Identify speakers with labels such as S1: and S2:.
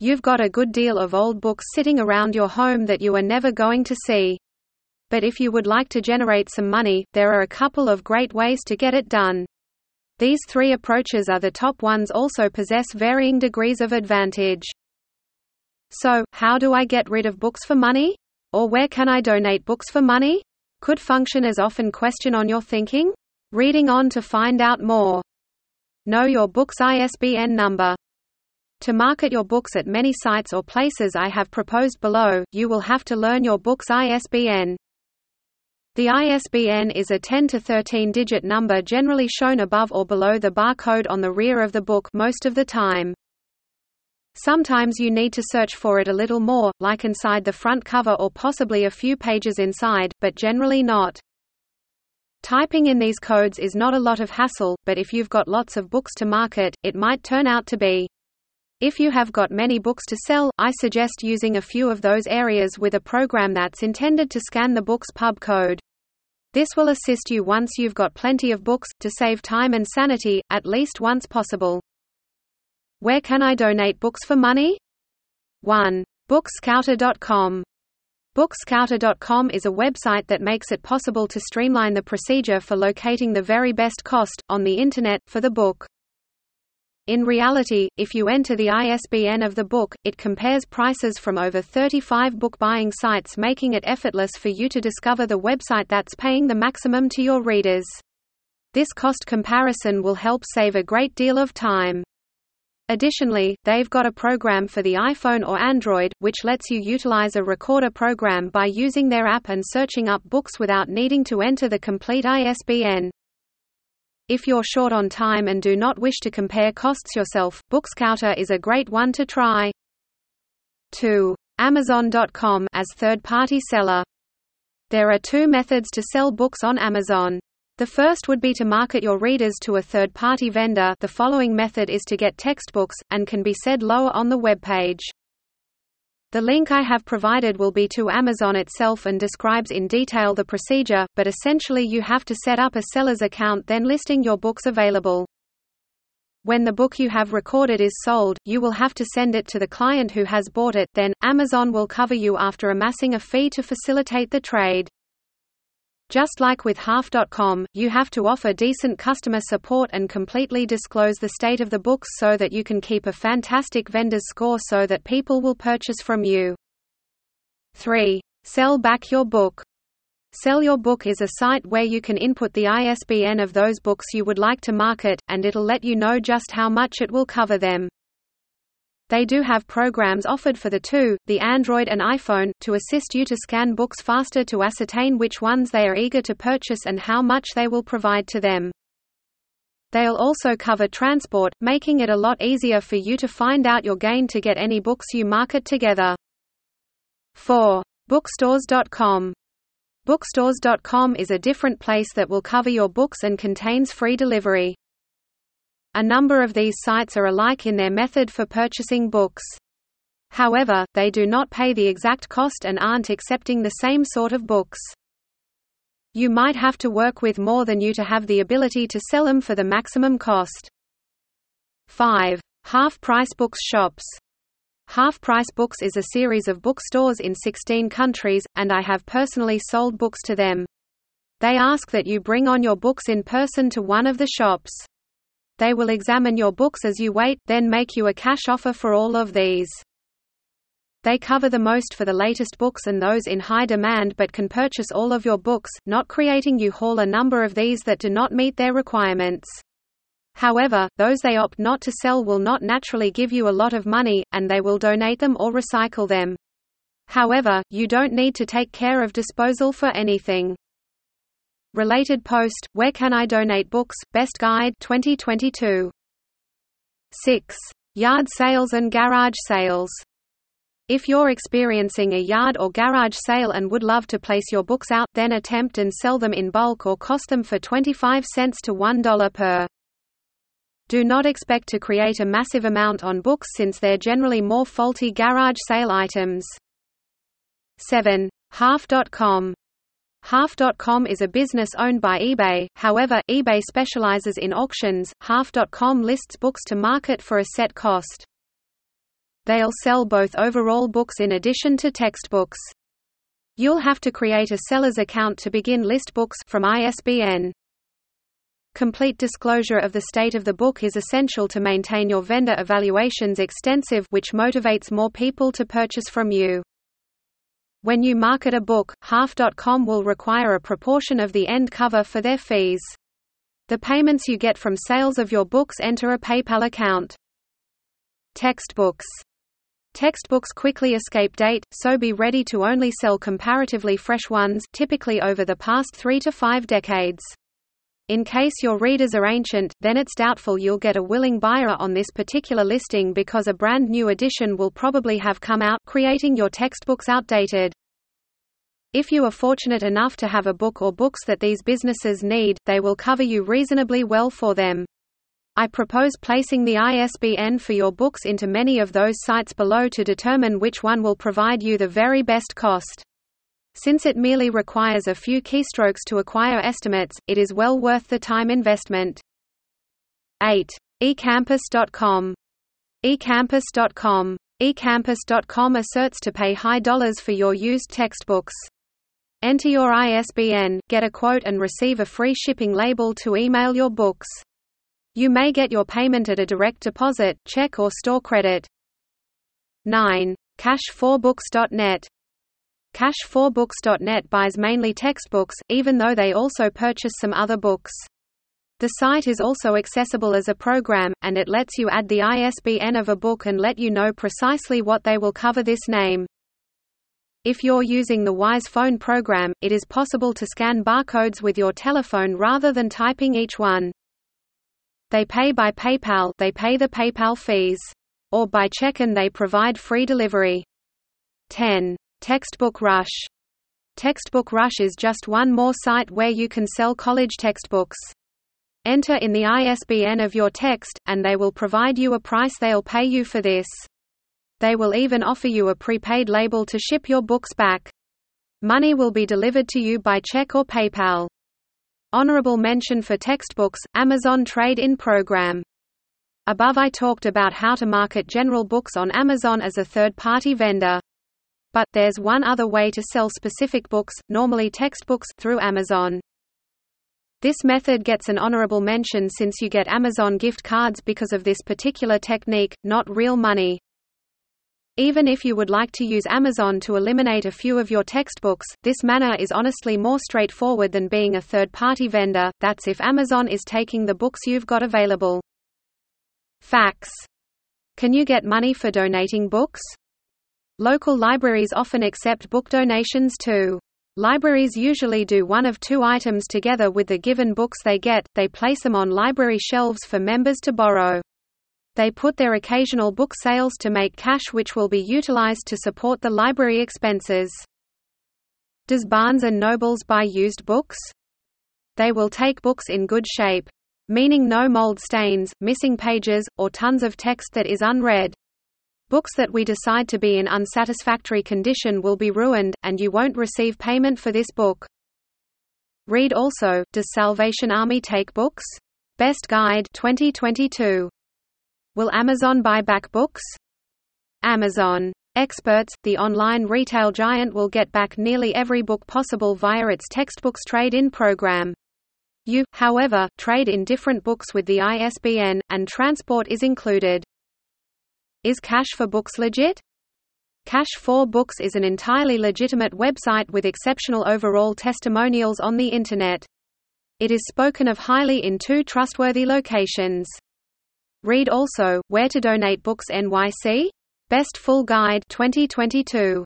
S1: You've got a good deal of old books sitting around your home that you are never going to see. But if you would like to generate some money, there are a couple of great ways to get it done. These three approaches are the top ones also possess varying degrees of advantage. So, how do I get rid of books for money? Or where can I donate books for money? Could function as often question on your thinking? Reading on to find out more. Know your book's ISBN number. To market your books at many sites or places I have proposed below, you will have to learn your book's ISBN. The ISBN is a 10 to 13 digit number generally shown above or below the barcode on the rear of the book most of the time. Sometimes you need to search for it a little more, like inside the front cover or possibly a few pages inside, but generally not. Typing in these codes is not a lot of hassle, but if you've got lots of books to market, it might turn out to be. If you have got many books to sell, I suggest using a few of those areas with a program that's intended to scan the book's pub code. This will assist you once you've got plenty of books, to save time and sanity, at least once possible. Where can I donate books for money? 1. Bookscouter.com Bookscouter.com is a website that makes it possible to streamline the procedure for locating the very best cost, on the Internet, for the book. In reality, if you enter the ISBN of the book, it compares prices from over 35 book buying sites making it effortless for you to discover the website that's paying the maximum to your readers. This cost comparison will help save a great deal of time. Additionally, they've got a program for the iPhone or Android, which lets you utilize a recorder program by using their app and searching up books without needing to enter the complete ISBN. If you're short on time and do not wish to compare costs yourself, Bookscouter is a great one to try. 2. Amazon.com as third-party seller. There are two methods to sell books on Amazon. The first would be to market your readers to a third-party vendor the following method is to get textbooks, and can be said lower on the web page. The link I have provided will be to Amazon itself and describes in detail the procedure, but essentially you have to set up a seller's account then listing your books available. When the book you have recorded is sold, you will have to send it to the client who has bought it, then, Amazon will cover you after amassing a fee to facilitate the trade. Just like with Half.com, you have to offer decent customer support and completely disclose the state of the books so that you can keep a fantastic vendor's score so that people will purchase from you. 3. Sell back your book. Sell Your Book is a site where you can input the ISBN of those books you would like to market, and it'll let you know just how much it will cover them. They do have programs offered for the two, the Android and iPhone, to assist you to scan books faster to ascertain which ones they are eager to purchase and how much they will provide to them. They'll also cover transport, making it a lot easier for you to find out your gain to get any books you market together. 4. Bookstores.com Bookstores.com is a different place that will cover your books and contains free delivery. A number of these sites are alike in their method for purchasing books. However, they do not pay the exact cost and aren't accepting the same sort of books. You might have to work with more than you to have the ability to sell them for the maximum cost. 5. Half-price books shops. Half-Price Books is a series of bookstores in 16 countries, and I have personally sold books to them. They ask that you bring on your books in person to one of the shops. They will examine your books as you wait, then make you a cash offer for all of these. They cover the most for the latest books and those in high demand but can purchase all of your books, not creating you haul a number of these that do not meet their requirements. However, those they opt not to sell will not naturally give you a lot of money, and they will donate them or recycle them. However, you don't need to take care of disposal for anything. Related post, Where Can I Donate Books? Best Guide 2022. 6. Yard sales and garage sales. If you're experiencing a yard or garage sale and would love to place your books out, then attempt and sell them in bulk or cost them for 25 cents to $1 per. Do not expect to create a massive amount on books since they're generally more faulty garage sale items. 7. Half.com Half.com is a business owned by eBay, however, eBay specializes in auctions. Half.com lists books to market for a set cost. They'll sell both overall books in addition to textbooks. You'll have to create a seller's account to begin list books from ISBN. Complete disclosure of the state of the book is essential to maintain your vendor evaluations extensive which motivates more people to purchase from you. When you market a book, Half.com will require a proportion of the end cover for their fees. The payments you get from sales of your books enter a PayPal account. Textbooks Textbooks quickly escape date, so be ready to only sell comparatively fresh ones typically over the past three to five decades. In case your readers are ancient, then it's doubtful you'll get a willing buyer on this particular listing because a brand new edition will probably have come out, creating your textbooks outdated. If you are fortunate enough to have a book or books that these businesses need, they will cover you reasonably well for them. I propose placing the ISBN for your books into many of those sites below to determine which one will provide you the very best cost. Since it merely requires a few keystrokes to acquire estimates, it is well worth the time investment. 8. eCampus.com eCampus.com eCampus.com asserts to pay high dollars for your used textbooks. Enter your ISBN, get a quote and receive a free shipping label to email your books. You may get your payment at a direct deposit, check or store credit. 9. Cash4books.net Cash4books.net buys mainly textbooks, even though they also purchase some other books. The site is also accessible as a program, and it lets you add the ISBN of a book and let you know precisely what they will cover this name. If you're using the Wise Phone program, it is possible to scan barcodes with your telephone rather than typing each one. They pay by PayPal they pay the PayPal fees. Or by check and they provide free delivery. 10. Textbook Rush Textbook Rush is just one more site where you can sell college textbooks. Enter in the ISBN of your text, and they will provide you a price they'll pay you for this. They will even offer you a prepaid label to ship your books back. Money will be delivered to you by check or PayPal. Honorable mention for textbooks, Amazon Trade-in Program. Above I talked about how to market general books on Amazon as a third-party vendor. But, there's one other way to sell specific books, normally textbooks, through Amazon. This method gets an honorable mention since you get Amazon gift cards because of this particular technique, not real money. Even if you would like to use Amazon to eliminate a few of your textbooks, this manner is honestly more straightforward than being a third-party vendor, that's if Amazon is taking the books you've got available. Facts. Can you get money for donating books? Local libraries often accept book donations too. Libraries usually do one of two items together with the given books they get, they place them on library shelves for members to borrow. They put their occasional book sales to make cash which will be utilized to support the library expenses. Does Barnes & Nobles buy used books? They will take books in good shape. Meaning no mold stains, missing pages, or tons of text that is unread. Books that we decide to be in unsatisfactory condition will be ruined, and you won't receive payment for this book. Read also, Does Salvation Army take books? Best Guide 2022. Will Amazon buy back books? Amazon Experts, the online retail giant will get back nearly every book possible via its textbooks trade-in program. You, however, trade in different books with the ISBN, and transport is included. Is Cash for Books legit? Cash for Books is an entirely legitimate website with exceptional overall testimonials on the Internet. It is spoken of highly in two trustworthy locations. Read also, Where to Donate Books NYC? Best Full Guide 2022.